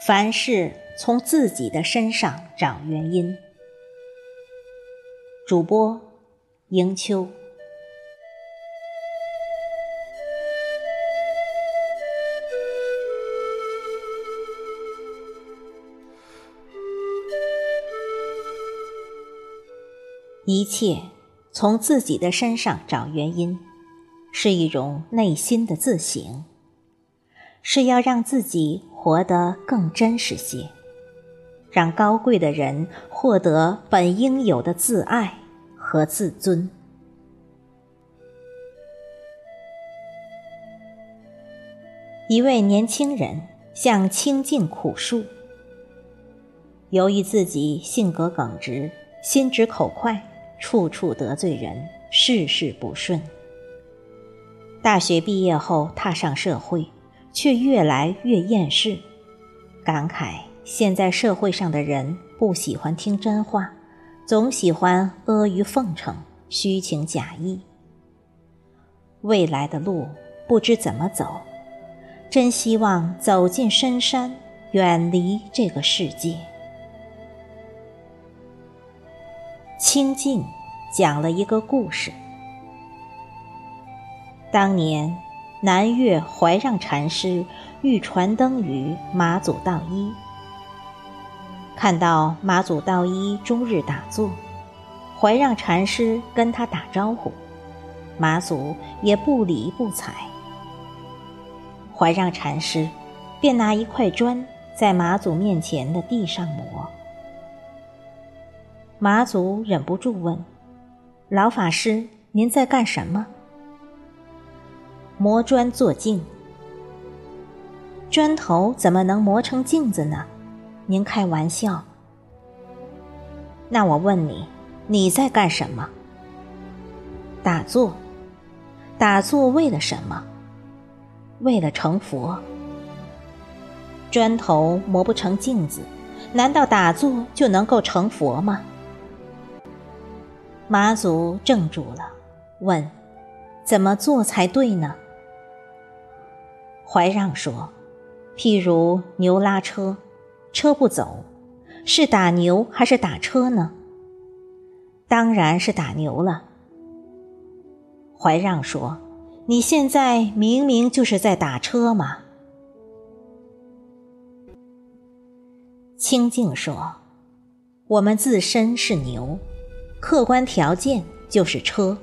凡事从自己的身上找原因。主播迎秋。一切从自己的身上找原因，是一种内心的自省，是要让自己活得更真实些，让高贵的人获得本应有的自爱和自尊。一位年轻人向清净苦述，由于自己性格耿直，心直口快。处处得罪人，事事不顺。大学毕业后踏上社会，却越来越厌世，感慨现在社会上的人不喜欢听真话，总喜欢阿谀奉承、虚情假意。未来的路不知怎么走，真希望走进深山，远离这个世界。清净讲了一个故事。当年，南岳怀让禅师欲传灯于马祖道一，看到马祖道一终日打坐，怀让禅师跟他打招呼，马祖也不理不睬。怀让禅师便拿一块砖在马祖面前的地上磨。马祖忍不住问：“老法师，您在干什么？”磨砖做镜。砖头怎么能磨成镜子呢？您开玩笑。那我问你，你在干什么？打坐。打坐为了什么？为了成佛。砖头磨不成镜子，难道打坐就能够成佛吗？马祖怔住了，问：“怎么做才对呢？”怀让说：“譬如牛拉车，车不走，是打牛还是打车呢？当然是打牛了。”怀让说：“你现在明明就是在打车嘛。”清净说：“我们自身是牛。”客观条件就是车，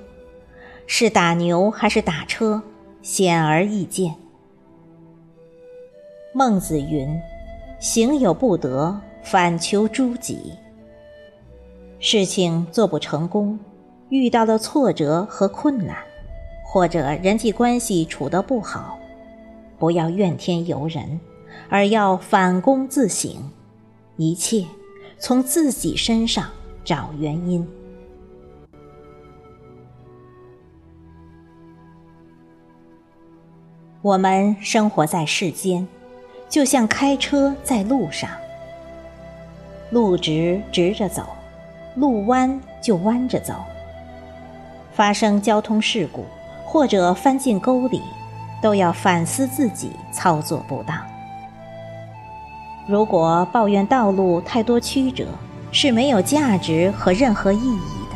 是打牛还是打车，显而易见。孟子云：“行有不得，反求诸己。”事情做不成功，遇到了挫折和困难，或者人际关系处得不好，不要怨天尤人，而要反躬自省，一切从自己身上找原因。我们生活在世间，就像开车在路上。路直直着走，路弯就弯着走。发生交通事故或者翻进沟里，都要反思自己操作不当。如果抱怨道路太多曲折，是没有价值和任何意义的。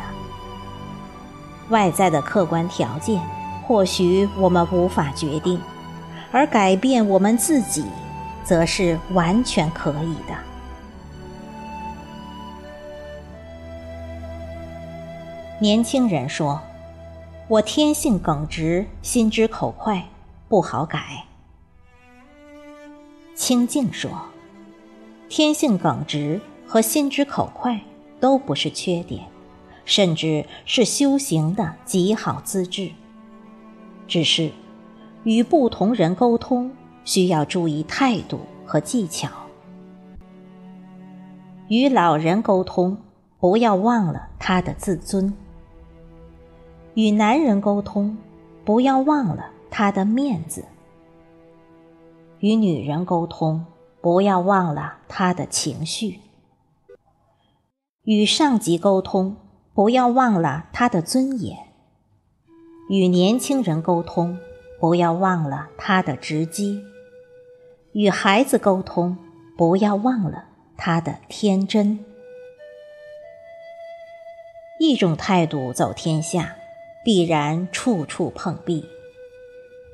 外在的客观条件，或许我们无法决定。而改变我们自己，则是完全可以的。年轻人说：“我天性耿直，心直口快，不好改。”清净说：“天性耿直和心直口快都不是缺点，甚至是修行的极好资质，只是……”与不同人沟通，需要注意态度和技巧。与老人沟通，不要忘了他的自尊；与男人沟通，不要忘了他的面子；与女人沟通，不要忘了他的情绪；与上级沟通，不要忘了他的尊严；与年轻人沟通。不要忘了他的直接，与孩子沟通；不要忘了他的天真。一种态度走天下，必然处处碰壁。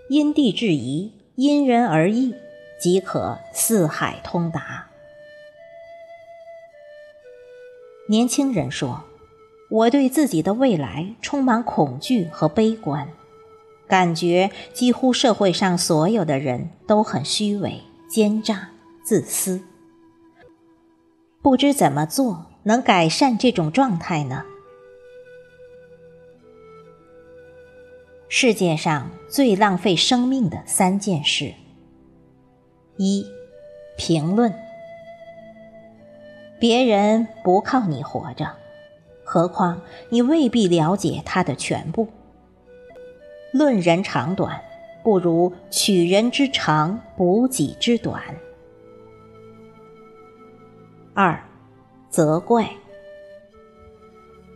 因地制宜，因人而异，即可四海通达。年轻人说：“我对自己的未来充满恐惧和悲观，感觉几乎社会上所有的人都很虚伪、奸诈、自私。不知怎么做能改善这种状态呢？”世界上最浪费生命的三件事：一、评论。别人不靠你活着，何况你未必了解他的全部。论人长短，不如取人之长，补己之短。二、责怪。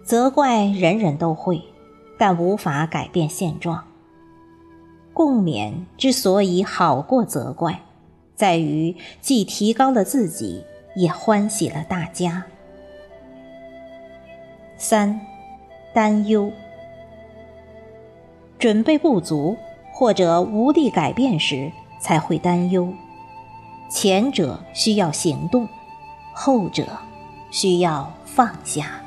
责怪人人都会。但无法改变现状。共勉之所以好过责怪，在于既提高了自己，也欢喜了大家。三，担忧。准备不足或者无力改变时，才会担忧。前者需要行动，后者需要放下。